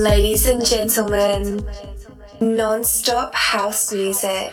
Ladies and gentlemen, non-stop house music.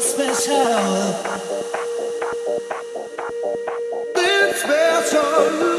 special. It's special.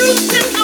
truth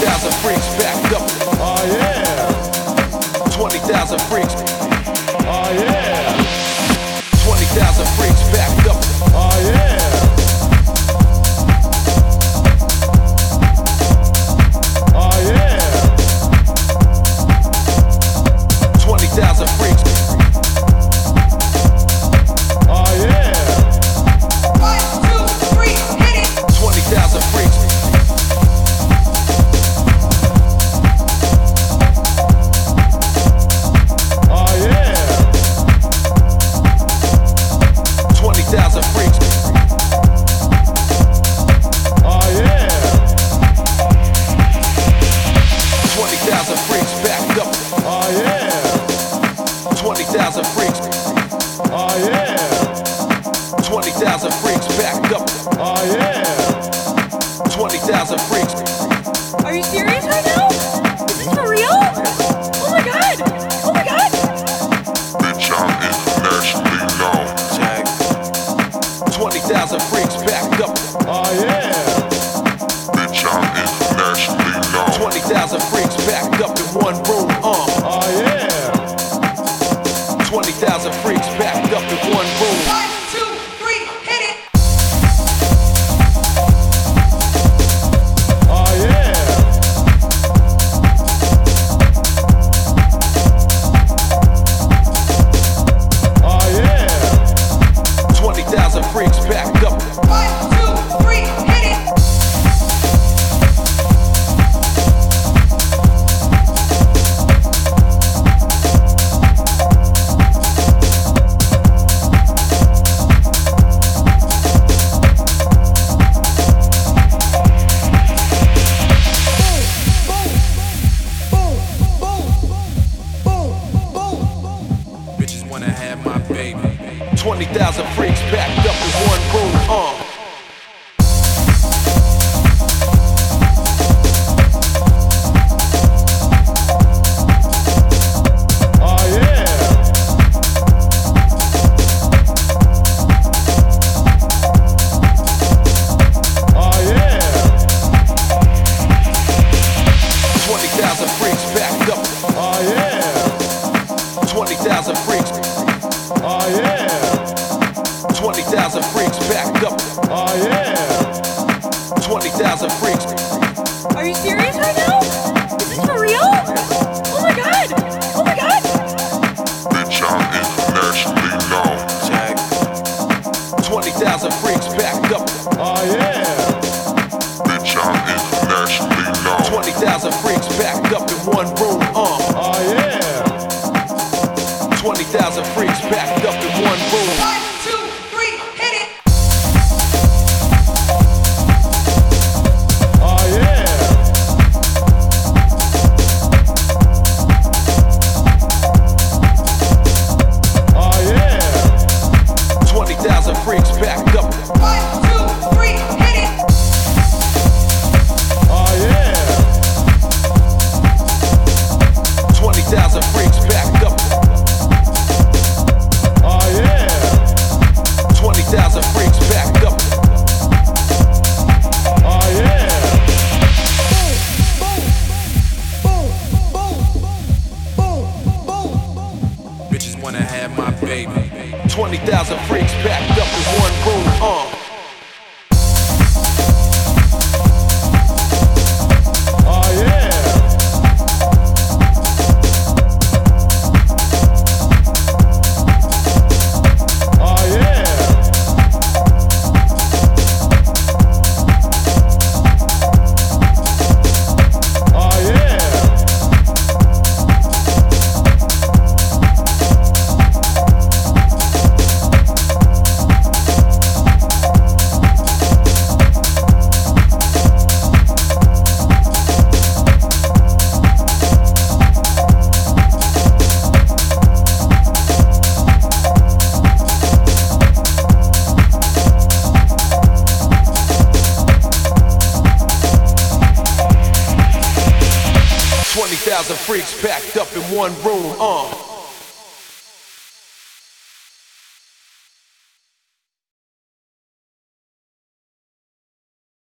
thousand freaks.